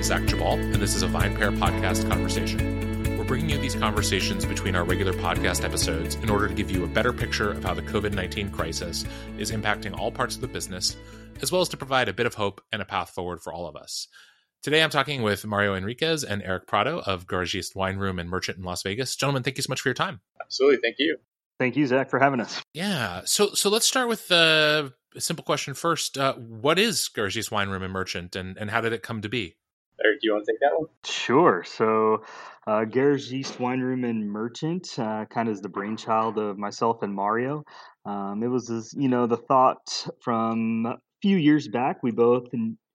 From Seattle, I'm Zach Geballe, and this is a VinePair podcast conversation. We're bringing you these conversations between our regular podcast episodes in order to give you a better picture of how the COVID 19 crisis is impacting all parts of the business, as well as to provide a bit of hope and a path forward for all of us. Today, I'm talking with Mario Enriquez and Eric Prado of Garagiste Wine Room and Merchant in Las Vegas. Gentlemen, thank you so much for your time. Absolutely. Thank you. Thank you, Zach, for having us. Yeah. So, so let's start with the a simple question first. Uh, what is Garagiste Wine Room and Merchant, and, and how did it come to be? Eric, do you want to take that one? Sure. So, uh, Garagiste Wine Room and Merchant uh, kind of is the brainchild of myself and Mario. Um, it was, you know, the thought from a few years back. We both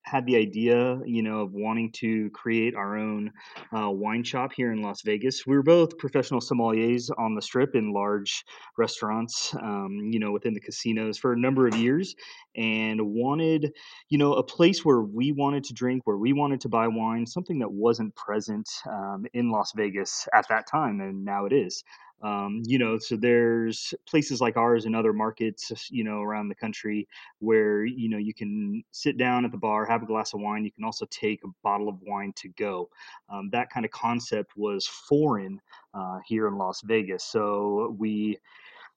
had the idea, you know, of wanting to create our own uh, wine shop here in Las Vegas. We were both professional sommeliers on the strip in large restaurants, um, you know, within the casinos for a number of years, and wanted, you know, a place where we wanted to drink, where we wanted to buy wine, something that wasn't present um, in Las Vegas at that time, and now it is. Um, you know, so there's places like ours and other markets, you know, around the country where, you know, you can sit down at the bar, have a glass of wine. You can also take a bottle of wine to go. Um, that kind of concept was foreign uh, here in Las Vegas. So we,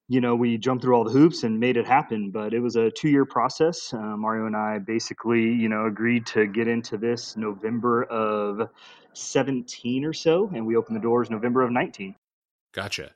you know, we jumped through all the hoops and made it happen. But it was a two year process. Uh, Mario and I basically, you know, agreed to get into this November of 17 or so, and we opened the doors November of 19. Gotcha.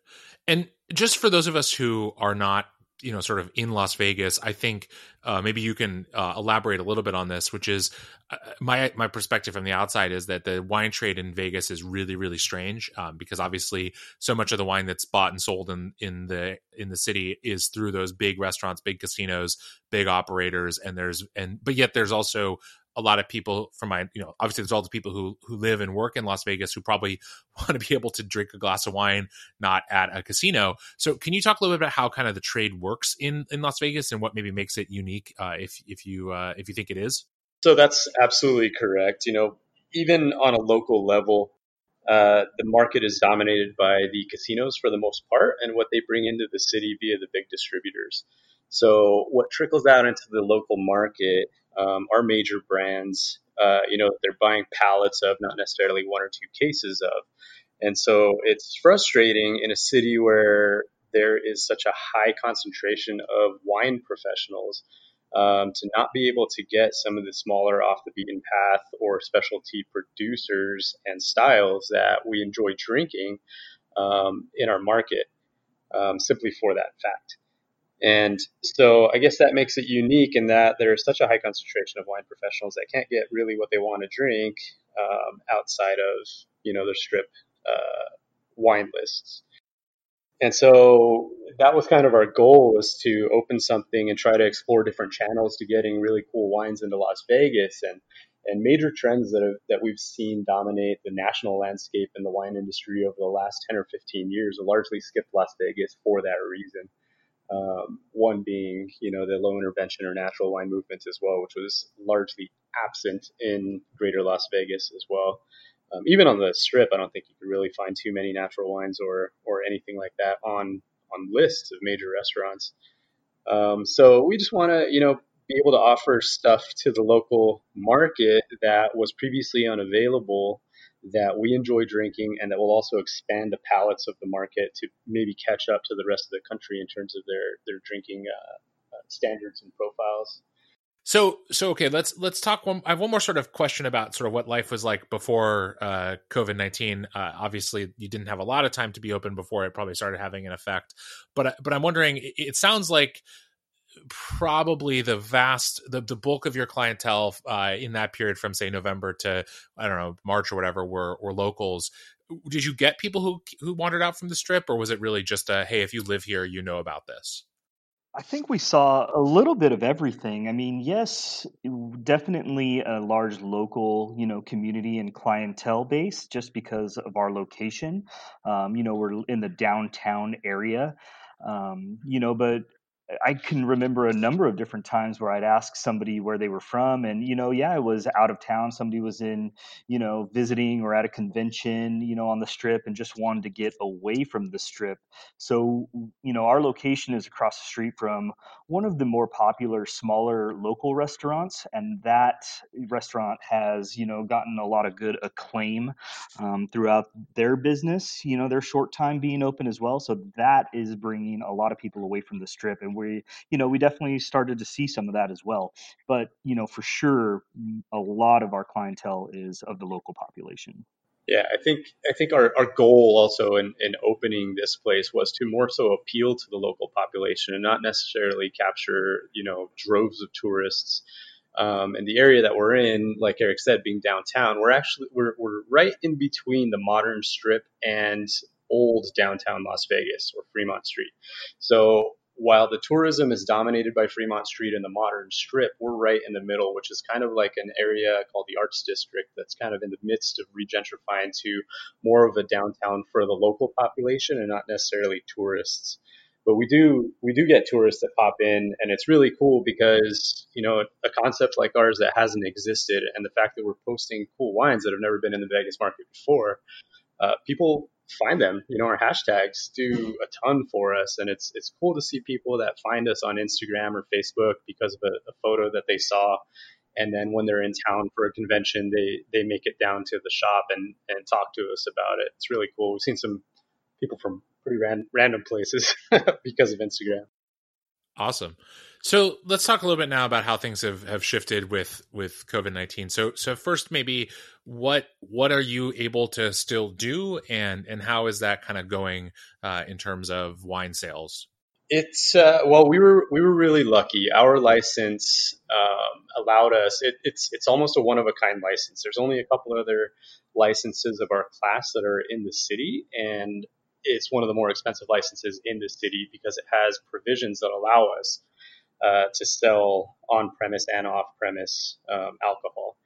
And just for those of us who are not, you know, sort of in Las Vegas, I think uh, maybe you can uh, elaborate a little bit on this, which is uh, my my perspective from the outside is that the wine trade in Vegas is really really strange um, because obviously so much of the wine that's bought and sold in in the in the city is through those big restaurants, big casinos, big operators, and there's and but yet there's also a lot of people from my you know obviously there's all the people who who live and work in Las Vegas who probably want to be able to drink a glass of wine not at a casino. So can you talk a little bit about how kind of the trade works in in Las Vegas and what maybe makes it unique uh, if if you uh, if you think it is? So that's absolutely correct. You know, even on a local level, uh, the market is dominated by the casinos for the most part and what they bring into the city via the big distributors. So what trickles out into the local market um, are major brands. Uh, you know, they're buying pallets of, not necessarily one or two cases of. And so it's frustrating in a city where there is such a high concentration of wine professionals um, to not be able to get some of the smaller off the beaten path or specialty producers and styles that we enjoy drinking um, in our market um, simply for that fact. And so I guess that makes it unique in that there's such a high concentration of wine professionals that can't get really what they want to drink um, outside of, you know, their strip uh, wine lists. And so that was kind of our goal was to open something and try to explore different channels to getting really cool wines into Las Vegas and and major trends that have, that we've seen dominate the national landscape in the wine industry over the last 10 or 15 years largely skipped Las Vegas for that reason. Um, one being, you know, the low intervention or natural wine movement as well, which was largely absent in greater Las Vegas as well. Um, even on the strip, I don't think you could really find too many natural wines or or anything like that on on lists of major restaurants. Um, so we just want to, you know, be able to offer stuff to the local market that was previously unavailable that we enjoy drinking and that will also expand the palates of the market to maybe catch up to the rest of the country in terms of their their drinking uh, uh, standards and profiles. So, so okay, let's let's talk. One, I have one more sort of question about sort of what life was like before uh, COVID nineteen. Uh, obviously, you didn't have a lot of time to be open before it probably started having an effect. But but I'm wondering, it, it sounds like probably the vast the, the bulk of your clientele uh, in that period from say November to I don't know March or whatever were were locals. Did you get people who who wandered out from the strip, or was it really just a hey, if you live here, you know about this? I think we saw a little bit of everything. I mean, yes, definitely a large local, you know, community and clientele base just because of our location. Um, you know, we're in the downtown area, um, you know, but I can remember a number of different times where I'd ask somebody where they were from, and you know, yeah, I was out of town. Somebody was in, you know, visiting or at a convention, you know, on the strip, and just wanted to get away from the strip. So, you know, our location is across the street from one of the more popular, smaller local restaurants, and that restaurant has, you know, gotten a lot of good acclaim um, throughout their business. You know, their short time being open as well. So that is bringing a lot of people away from the strip, and we, you know, we definitely started to see some of that as well. But you know, for sure, a lot of our clientele is of the local population. Yeah, I think I think our, our goal also in, in opening this place was to more so appeal to the local population and not necessarily capture, you know, droves of tourists. Um, and the area that we're in, like Eric said, being downtown, we're actually we're, we're right in between the modern strip and old downtown Las Vegas or Fremont Street. So while the tourism is dominated by Fremont Street and the modern strip, we're right in the middle, which is kind of like an area called the Arts District that's kind of in the midst of regentrifying to more of a downtown for the local population and not necessarily tourists. But we do we do get tourists that pop in, and it's really cool because you know a concept like ours that hasn't existed, and the fact that we're posting cool wines that have never been in the Vegas market before, uh, people find them. You know, our hashtags do a ton for us, and it's it's cool to see people that find us on Instagram or Facebook because of a, a photo that they saw, and then when they're in town for a convention, they they make it down to the shop and and talk to us about it. It's really cool. We've seen some people from pretty ran, random places because of Instagram. Awesome. So let's talk a little bit now about how things have, have shifted with with COVID nineteen. So so first maybe what what are you able to still do and and how is that kind of going uh, in terms of wine sales? It's uh, well, we were we were really lucky. Our license um, allowed us. It, it's it's almost a one of a kind license. There's only a couple other licenses of our class that are in the city, and it's one of the more expensive licenses in the city because it has provisions that allow us uh, to sell on premise and off premise um, alcohol,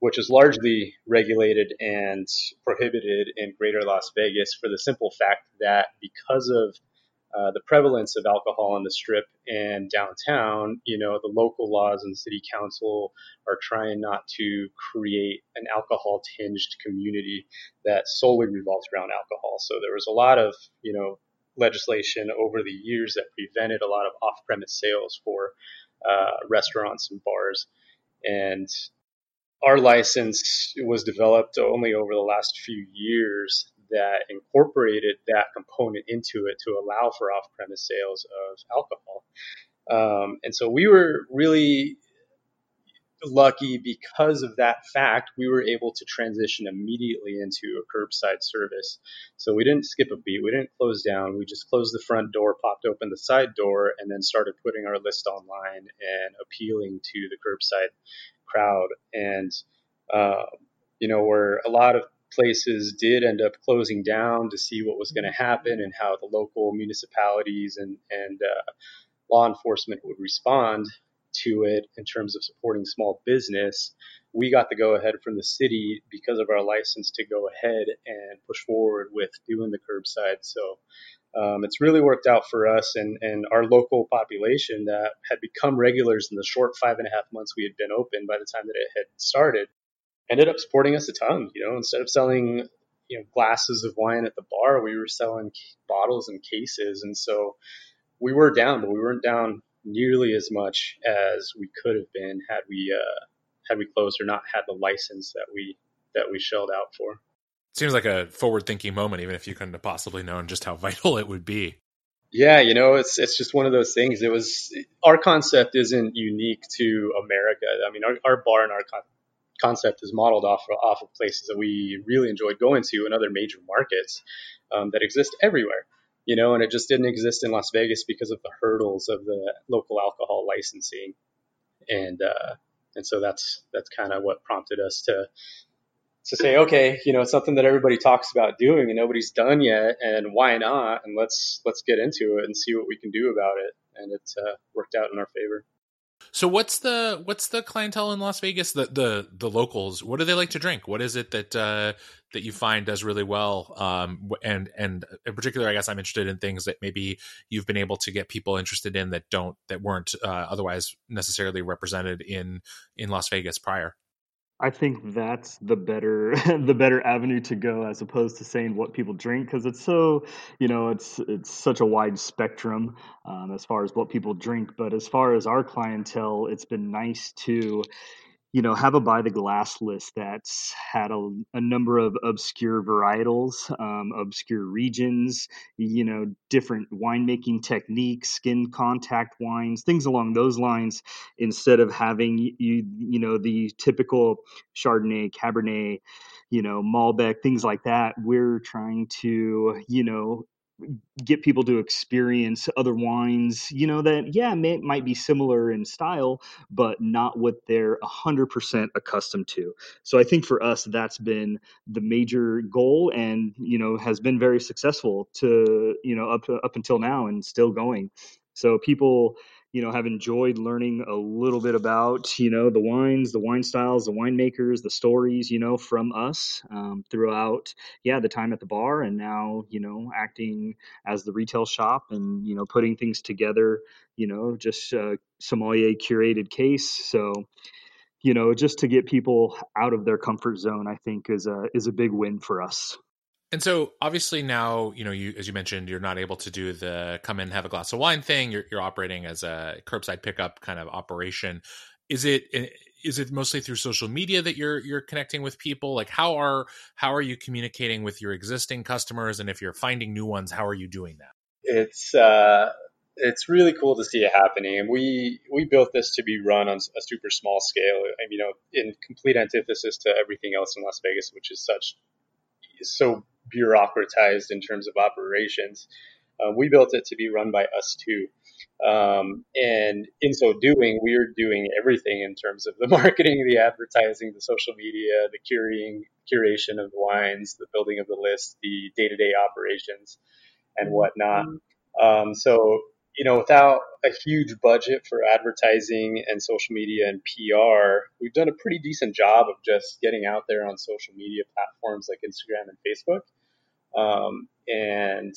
which is largely regulated and prohibited in greater Las Vegas for the simple fact that because of uh, the prevalence of alcohol on the strip and downtown, you know, the local laws and city council are trying not to create an alcohol tinged community that solely revolves around alcohol. So there was a lot of, you know, legislation over the years that prevented a lot of off premise sales for uh, restaurants and bars. And our license was developed only over the last few years that incorporated that component into it to allow for off premise sales of alcohol. Um, and so we were really lucky because of that fact, we were able to transition immediately into a curbside service. So we didn't skip a beat. We didn't close down. We just closed the front door, popped open the side door, and then started putting our list online and appealing to the curbside crowd. And, uh, you know, where a lot of places did end up closing down to see what was going to happen and how the local municipalities and, and uh, law enforcement would respond to it in terms of supporting small business, we got the go ahead from the city because of our license to go ahead and push forward with doing the curbside. So um, it's really worked out for us and, and our local population that had become regulars in the short five and a half months we had been open by the time that it had started ended up supporting us a ton. You know, instead of selling you know glasses of wine at the bar, we were selling bottles and cases, and so we were down, but we weren't down nearly as much as we could have been had we uh, had we closed or not had the license that we that we shelled out for. Seems like a forward-thinking moment, even if you couldn't have possibly known just how vital it would be. Yeah, you know, it's it's just one of those things. It was our concept isn't unique to America. I mean, our, our bar and our con- concept is modeled off of, off of places that we really enjoyed going to in other major markets um, that exist everywhere you know, and it just didn't exist in Las Vegas because of the hurdles of the local alcohol licensing, and uh, and so that's that's kind of what prompted us to to say, okay, you know, it's something that everybody talks about doing and nobody's done yet, and why not? And let's let's get into it and see what we can do about it, and it uh, worked out in our favor. So what's the what's the clientele in Las Vegas? The the the locals. What do they like to drink? What is it that uh, that you find does really well? Um, and and in particular, I guess I'm interested in things that maybe you've been able to get people interested in that don't that weren't uh, otherwise necessarily represented in in Las Vegas prior. I think that's the better the better avenue to go as opposed to saying what people drink because it's so you know it's it's such a wide spectrum um, as far as what people drink. But as far as our clientele, it's been nice to you know, have a buy the glass list that's had a, a number of obscure varietals, um, obscure regions, you know, different winemaking techniques, skin contact wines, things along those lines, instead of having you, you know, the typical Chardonnay, Cabernet, you know, Malbec, things like that. We're trying to, you know, get people to experience other wines, you know, that, yeah, may, might be similar in style, but not what they're 100% accustomed to. So I think for us, that's been the major goal and, you know, has been very successful to, you know, up, up until now and still going. So people, you know have enjoyed learning a little bit about you know the wines the wine styles the winemakers the stories you know from us um, throughout yeah the time at the bar and now you know acting as the retail shop and you know putting things together you know just a sommelier curated case. So you know just to get people out of their comfort zone i think is a is a big win for us and so obviously now, you know, you as you mentioned, you're not able to do the come in have a glass of wine thing. You're you're operating as a curbside pickup kind of operation. Is it eh, it mostly through social media that you're you're connecting with people? Like how are how are you communicating with your existing customers and if you're finding new ones, how are you doing that? It's uh it's really cool to see it happening. And we we built this to be run on a super small scale. You know, in complete antithesis to everything else in Las Vegas, which is such so bureaucratized in terms of operations. Uh, we built it to be run by us too. Um, and in so doing, we're doing everything in terms of the marketing, the advertising, the social media, the curing, curation of the wines, the building of the list, the day to day operations, and whatnot. Um, so, you know, without a huge budget for advertising and social media and PR, we've done a pretty decent job of just getting out there on social media platforms like Instagram and Facebook. Um, and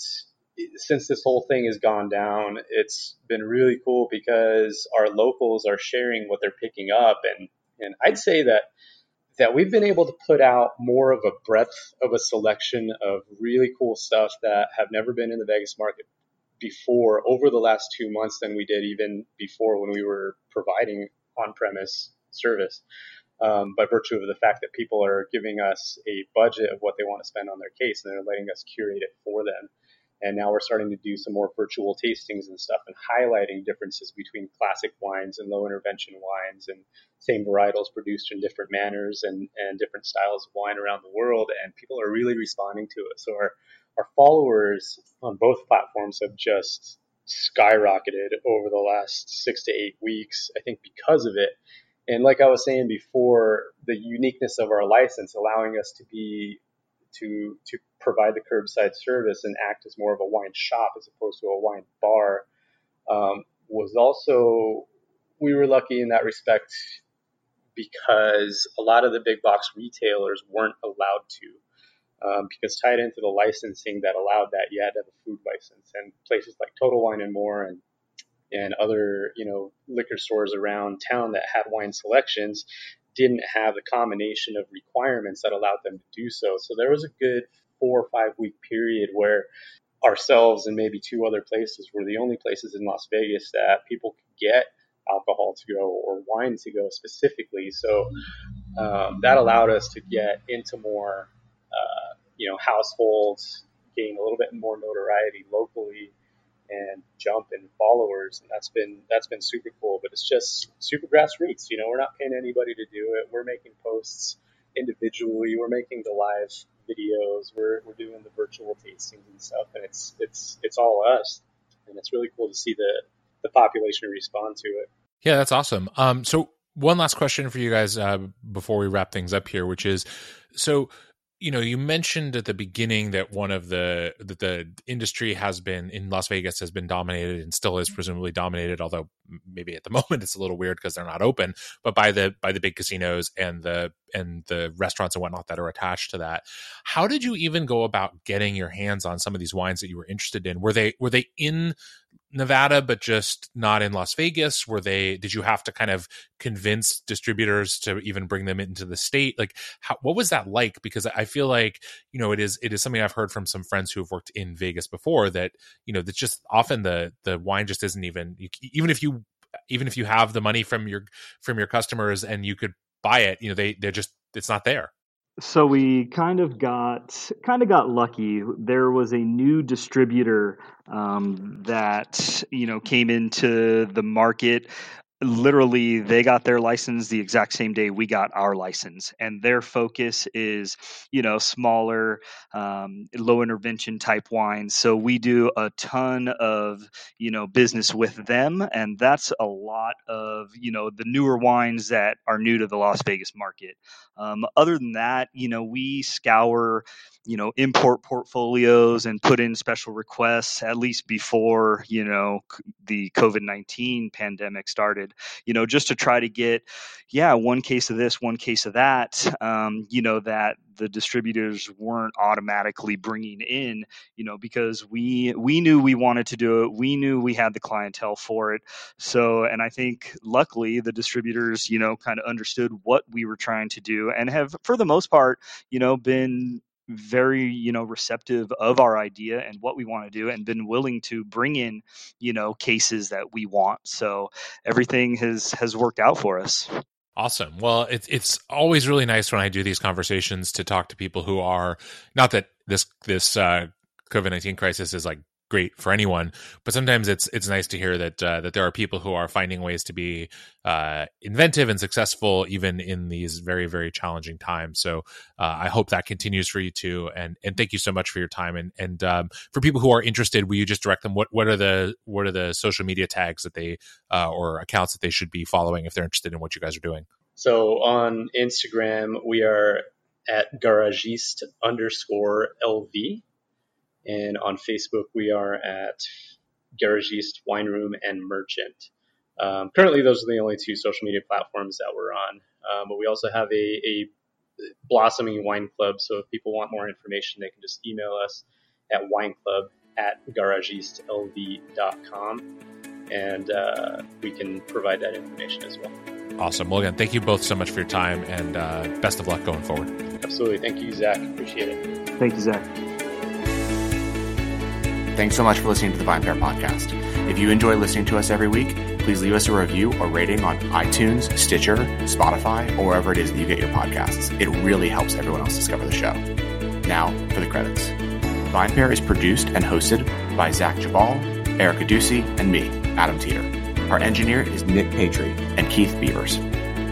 since this whole thing has gone down, it's been really cool because our locals are sharing what they're picking up, and and I'd say that that we've been able to put out more of a breadth of a selection of really cool stuff that have never been in the Vegas market before over the last two months than we did even before when we were providing on-premise service um, by virtue of the fact that people are giving us a budget of what they want to spend on their case and they're letting us curate it for them. And now we're starting to do some more virtual tastings and stuff and highlighting differences between classic wines and low intervention wines and same varietals produced in different manners and, and different styles of wine around the world. And people are really responding to it. So our, our followers on both platforms have just skyrocketed over the last six to eight weeks. I think because of it. And like I was saying before, the uniqueness of our license allowing us to be to to provide the curbside service and act as more of a wine shop as opposed to a wine bar um, was also we were lucky in that respect because a lot of the big box retailers weren't allowed to um, because tied into the licensing that allowed that you had to have a food license and places like Total Wine and More and and other you know liquor stores around town that had wine selections didn't have the combination of requirements that allowed them to do so. So there was a good four or five week period where ourselves and maybe two other places were the only places in Las Vegas that people could get alcohol to go or wine to go specifically. So um, that allowed us to get into more, uh, you know, households, gain a little bit more notoriety locally, and jump in followers, and that's been that's been super cool. But it's just super grassroots. You know, we're not paying anybody to do it. We're making posts individually. We're making the live videos. We're we're doing the virtual tastings and stuff, and it's it's it's all us, and it's really cool to see the the population respond to it. Yeah, that's awesome. Um, so one last question for you guys uh, before we wrap things up here, which is so you know you mentioned at the beginning that one of the that the industry has been in las vegas has been dominated and still is mm-hmm. presumably dominated although maybe at the moment it's a little weird because they're not open, but by the by the big casinos and the and the restaurants and whatnot that are attached to that. How did you even go about getting your hands on some of these wines that you were interested in? Were they were they in Nevada, but just not in Las Vegas? Were they? Did you have to kind of convince distributors to even bring them into the state? Like, how, what was that like? Because I feel like you know it is it is something I've heard from some friends who have worked in Vegas before that you know that's just often the the wine just isn't even even if you even if you have the money from your from your customers and you could buy it, you know they they're just it's not there so we kind of got kind of got lucky. There was a new distributor um, that you know came into the market literally they got their license the exact same day we got our license. And their focus is you know smaller um, low intervention type wines. So we do a ton of you know business with them. And that's a lot of you know the newer wines that are new to the las vegas market. Um, other than that you know we scour you know import portfolios and put in special requests at least before you know the covid-19 pandemic started you know just to try to get yeah one case of this one case of that um, you know that the distributors weren't automatically bringing in you know because we we knew we wanted to do it. We knew we had the clientele for it. So and i think luckily the distributors you know kind of understood what we were trying to do and have for the most part you know been very you know receptive of our idea and what we want to do and been willing to bring in you know cases that we want. So everything has has worked out for us. Awesome. Well it's it's always really nice when i do these conversations to talk to people who are not that this this uh covid-19 crisis is like great for anyone. But sometimes it's it's nice to hear that uh, that there are people who are finding ways to be uh, inventive and successful even in these very very challenging times. So uh, I hope that continues for you too. And and thank you so much for your time. And and um, for people who are interested, will you just direct them? What what are the what are the social media tags that they uh, or accounts that they should be following if they're interested in what you guys are doing? So on Instagram, we are at garagiste underscore LV and on Facebook, we are at Garagiste, Wine Room, and Merchant. Um, currently, those are the only two social media platforms that we're on. Um, but we also have a, a, blossoming wine club. So if people want more information, they can just email us at wineclub at garagistelv.com and uh, we can provide that information as well. Awesome. Well, again, thank you both so much for your time and uh, best of luck going forward. Absolutely. Thank you, Zach. Appreciate it. Thank you, Zach. Thanks so much for listening to the VinePair podcast. If you enjoy listening to us every week, please leave us a review or rating on iTunes, Stitcher, Spotify, or wherever it is that you get your podcasts. It really helps everyone else discover the show. Now for the credits. VinePair is produced and hosted by Zach Geballe, Erica Duecy, and me, Adam Teeter. Our engineer is Nick Patry and Keith Beavers.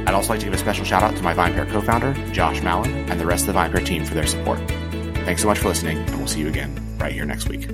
I'd also like to give a special shout out to my VinePair co-founder, Josh Malin, and the rest of the VinePair team for their support. Thanks so much for listening, and we'll see you again right here next week.